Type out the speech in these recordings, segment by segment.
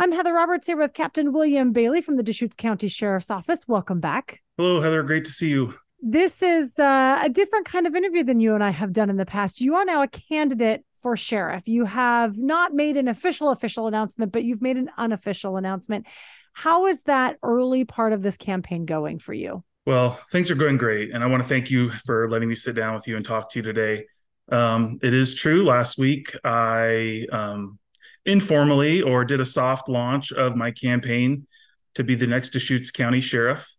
I'm Heather Roberts here with Captain William Bailey from the Deschutes County Sheriff's Office. Welcome back. Hello, Heather. Great to see you. This is uh, a different kind of interview than you and I have done in the past. You are now a candidate for sheriff. You have not made an official official announcement, but you've made an unofficial announcement. How is that early part of this campaign going for you? Well, things are going great, and I want to thank you for letting me sit down with you and talk to you today. Um, it is true. Last week, I um, informally or did a soft launch of my campaign to be the next Deschutes County Sheriff.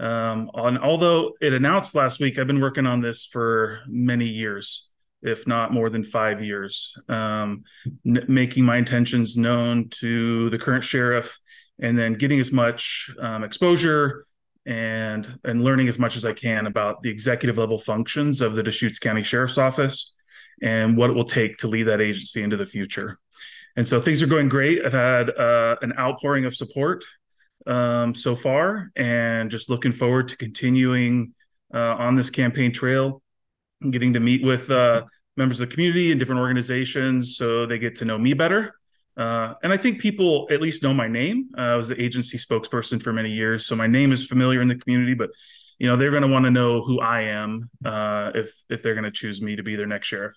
Um, on, although it announced last week, I've been working on this for many years, if not more than five years, um, n- making my intentions known to the current sheriff, and then getting as much um, exposure and and learning as much as I can about the executive level functions of the Deschutes County Sheriff's Office and what it will take to lead that agency into the future. And so things are going great. I've had uh, an outpouring of support um, so far, and just looking forward to continuing uh, on this campaign trail, and getting to meet with uh, members of the community and different organizations so they get to know me better. Uh, and I think people at least know my name. Uh, I was the agency spokesperson for many years, so my name is familiar in the community. But you know, they're going to want to know who I am uh, if if they're going to choose me to be their next sheriff.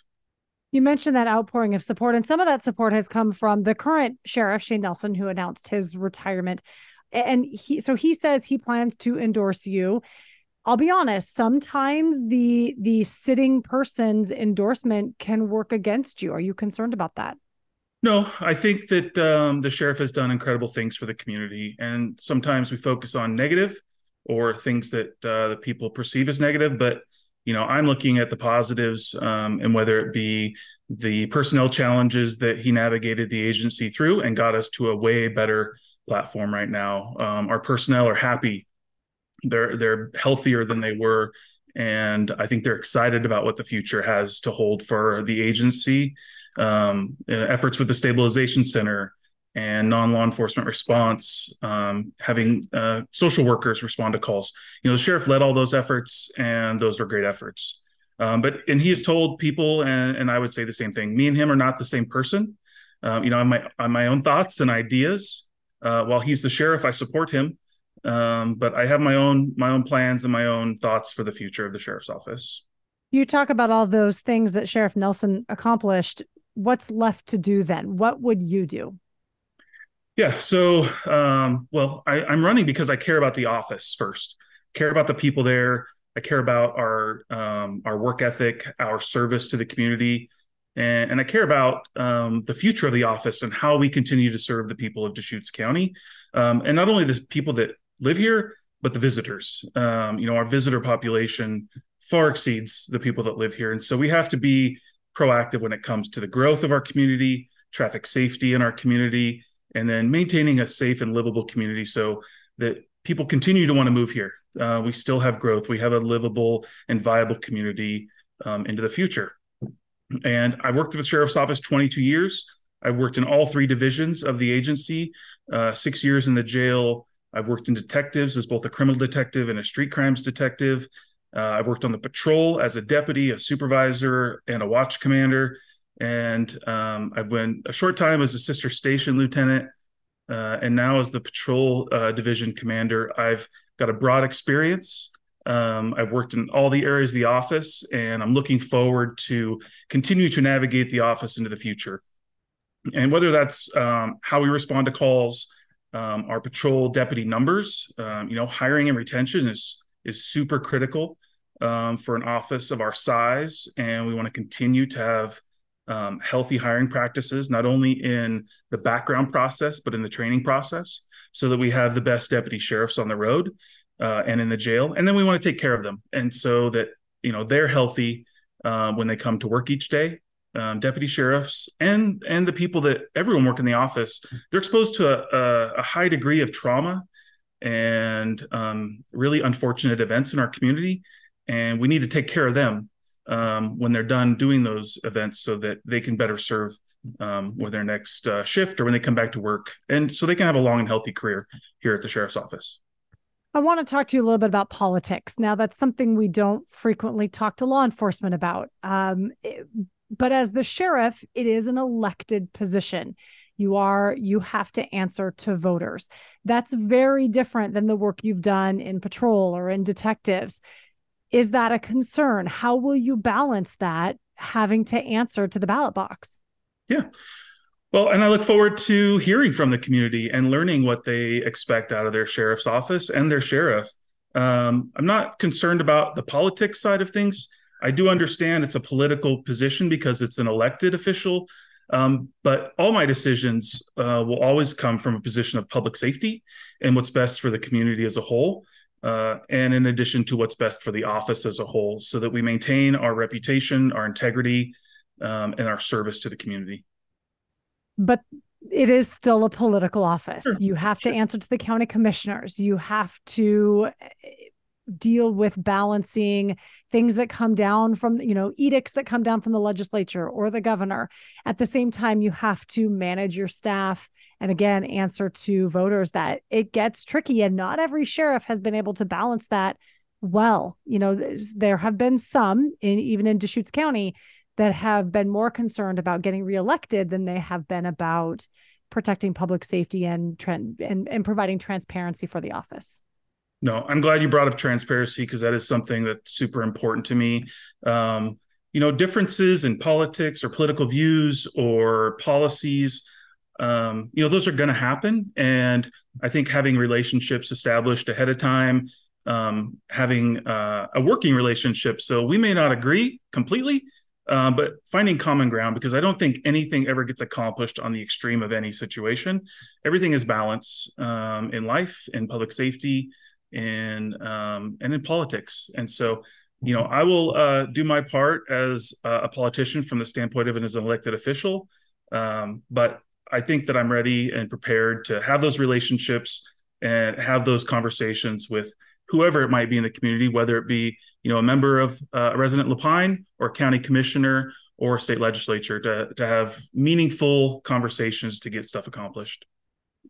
You mentioned that outpouring of support, and some of that support has come from the current sheriff, Shane Nelson, who announced his retirement. And he, so he says he plans to endorse you. I'll be honest, sometimes the the sitting person's endorsement can work against you. Are you concerned about that? No, I think that um, the sheriff has done incredible things for the community, and sometimes we focus on negative or things that uh, the people perceive as negative. But you know, I'm looking at the positives, um, and whether it be the personnel challenges that he navigated the agency through and got us to a way better platform right now. Um, our personnel are happy; they're they're healthier than they were, and I think they're excited about what the future has to hold for the agency. Um, efforts with the stabilization center and non-law enforcement response, um, having uh, social workers respond to calls. You know, the sheriff led all those efforts, and those were great efforts. Um, but and he has told people, and, and I would say the same thing. Me and him are not the same person. Um, you know, have my my own thoughts and ideas. Uh, while he's the sheriff, I support him, um, but I have my own my own plans and my own thoughts for the future of the sheriff's office. You talk about all those things that Sheriff Nelson accomplished. What's left to do then? What would you do? Yeah. So, um, well, I, I'm running because I care about the office first. Care about the people there. I care about our um, our work ethic, our service to the community, and, and I care about um, the future of the office and how we continue to serve the people of Deschutes County, um, and not only the people that live here, but the visitors. Um, you know, our visitor population far exceeds the people that live here, and so we have to be proactive when it comes to the growth of our community, traffic safety in our community, and then maintaining a safe and livable community so that people continue to want to move here. Uh, we still have growth. We have a livable and viable community um, into the future. And I've worked with the sheriff's office 22 years. I've worked in all three divisions of the agency, uh, six years in the jail. I've worked in detectives as both a criminal detective and a street crimes detective. Uh, I've worked on the patrol as a deputy, a supervisor, and a watch commander and um, I've been a short time as a Sisters station lieutenant, uh, and now as the patrol uh, division commander. I've got a broad experience. Um, I've worked in all the areas of the office, and I'm looking forward to continue to navigate the office into the future. And whether that's um, how we respond to calls, um, our patrol deputy numbers, um, you know, hiring and retention is is super critical um, for an office of our size, and we want to continue to have um, healthy hiring practices, not only in the background process, but in the training process, so that we have the best deputy sheriffs on the road uh, and in the jail. And then we want to take care of them. And so that, you know, they're healthy uh, when they come to work each day. Um, deputy sheriffs and and the people that everyone work in the office, they're exposed to a, a, a high degree of trauma and um, really unfortunate events in our community, and we need to take care of them um, when they're done doing those events so that they can better serve um, with their next uh, shift or when they come back to work and so they can have a long and healthy career here at the sheriff's office. I want to talk to you a little bit about politics. Now that's something we don't frequently talk to law enforcement about um, it, but as the sheriff it is an elected position. You are you have to answer to voters. That's very different than the work you've done in patrol or in detectives is that a concern how will you balance that having to answer to the ballot box yeah well, and I look forward to hearing from the community and learning what they expect out of their sheriff's office and their sheriff. Um, I'm not concerned about the politics side of things. I do understand it's a political position because it's an elected official, um, but all my decisions uh, will always come from a position of public safety and what's best for the community as a whole. Uh, and in addition to what's best for the office as a whole, so that we maintain our reputation, our integrity, um, and our service to the community but it is still a political office. Sure. You have sure. to answer to the county commissioners. You have to eh, deal with balancing things that come down from you know edicts that come down from the legislature or the governor at the same time you have to manage your staff and again answer to voters that it gets tricky and not every sheriff has been able to balance that well you know there have been some in even in deschutes county that have been more concerned about getting reelected than they have been about protecting public safety and trend and, and providing transparency for the office. No, I'm glad you brought up transparency because that is something that's super important to me. Um, you know, differences in politics or political views or policies, um, you know, those are going to happen. And I think having relationships established ahead of time, um, having uh, a working relationship, so we may not agree completely, um, but finding common ground because I don't think anything ever gets accomplished on the extreme of any situation. Everything is balance um, in life, in public safety, in um, and in politics. And so, you know, I will uh, do my part as a politician from the standpoint of an as an elected official. Um, but I think that I'm ready and prepared to have those relationships and have those conversations with whoever it might be in the community, whether it be you know a member of uh, a resident La Pine or county commissioner or state legislature to to have meaningful conversations to get stuff accomplished.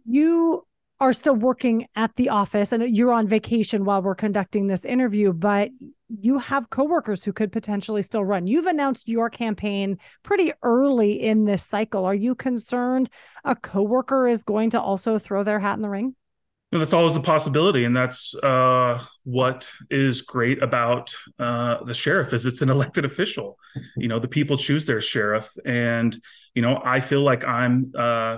You are still working at the office and you're on vacation while we're conducting this interview, but you have coworkers who could potentially still run. You've announced your campaign pretty early in this cycle. Are you concerned a coworker is going to also throw their hat in the ring? that's always a possibility, and that's uh, what is great about uh, the sheriff is it's an elected official. You know, the people choose their sheriff, and you know, I feel like I'm uh,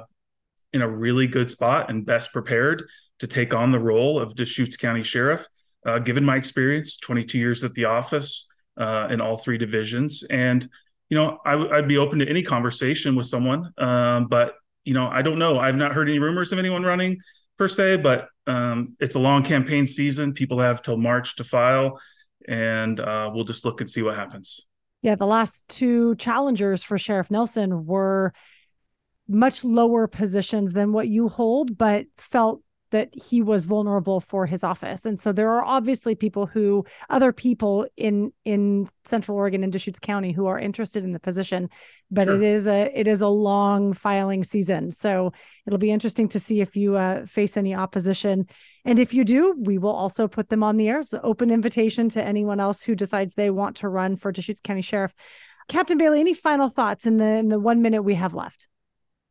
in a really good spot and best prepared to take on the role of Deschutes County Sheriff, uh, given my experience, 22 years at the office uh, in all three divisions, and you know, I, would be open to any conversation with someone, um, but you know, I don't know. I've not heard any rumors of anyone running per se, but um, it's a long campaign season. People have till March to file, and uh, we'll just look and see what happens. Yeah, the last two challengers for Sheriff Nelson were much lower positions than what you hold, but felt that he was vulnerable for his office. And so there are obviously people who other people in in central oregon and deschutes county who are interested in the position but sure. it is a it is a long filing season. So it'll be interesting to see if you uh, face any opposition. And if you do we will also put them on the air. It's an open invitation to anyone else who decides they want to run for deschutes county sheriff. Captain bailey any final thoughts in the in the one minute we have left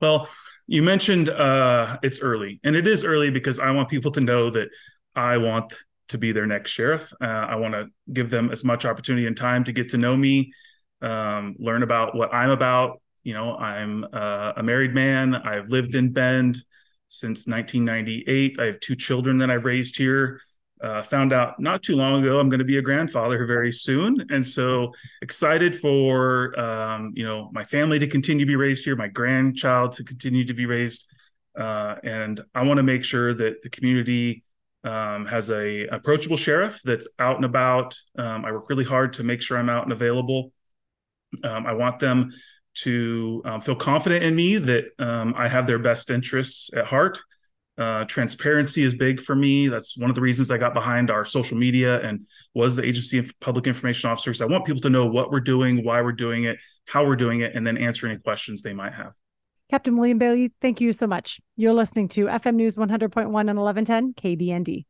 well, you mentioned uh, it's early, and it is early because I want people to know that I want to be their next sheriff. Uh, I want to give them as much opportunity and time to get to know me, um, learn about what I'm about. You know, I'm uh, a married man. I've lived in Bend since 1998. I have two children that I've raised here uh, found out not too long ago I'm going to be a grandfather very soon, and so excited for um, you know my family to continue to be raised here, my grandchild to continue to be raised, uh, and I want to make sure that the community um, has a approachable sheriff that's out and about. Um, I work really hard to make sure I'm out and available. Um, I want them to um, feel confident in me that um, I have their best interests at heart. Uh, transparency is big for me. That's one of the reasons I got behind our social media and was the agency of public information officers. I want people to know what we're doing, why we're doing it, how we're doing it, and then answer any questions they might have. Captain William Bailey, thank you so much. You're listening to FM News 100.1 and 1110 KBND.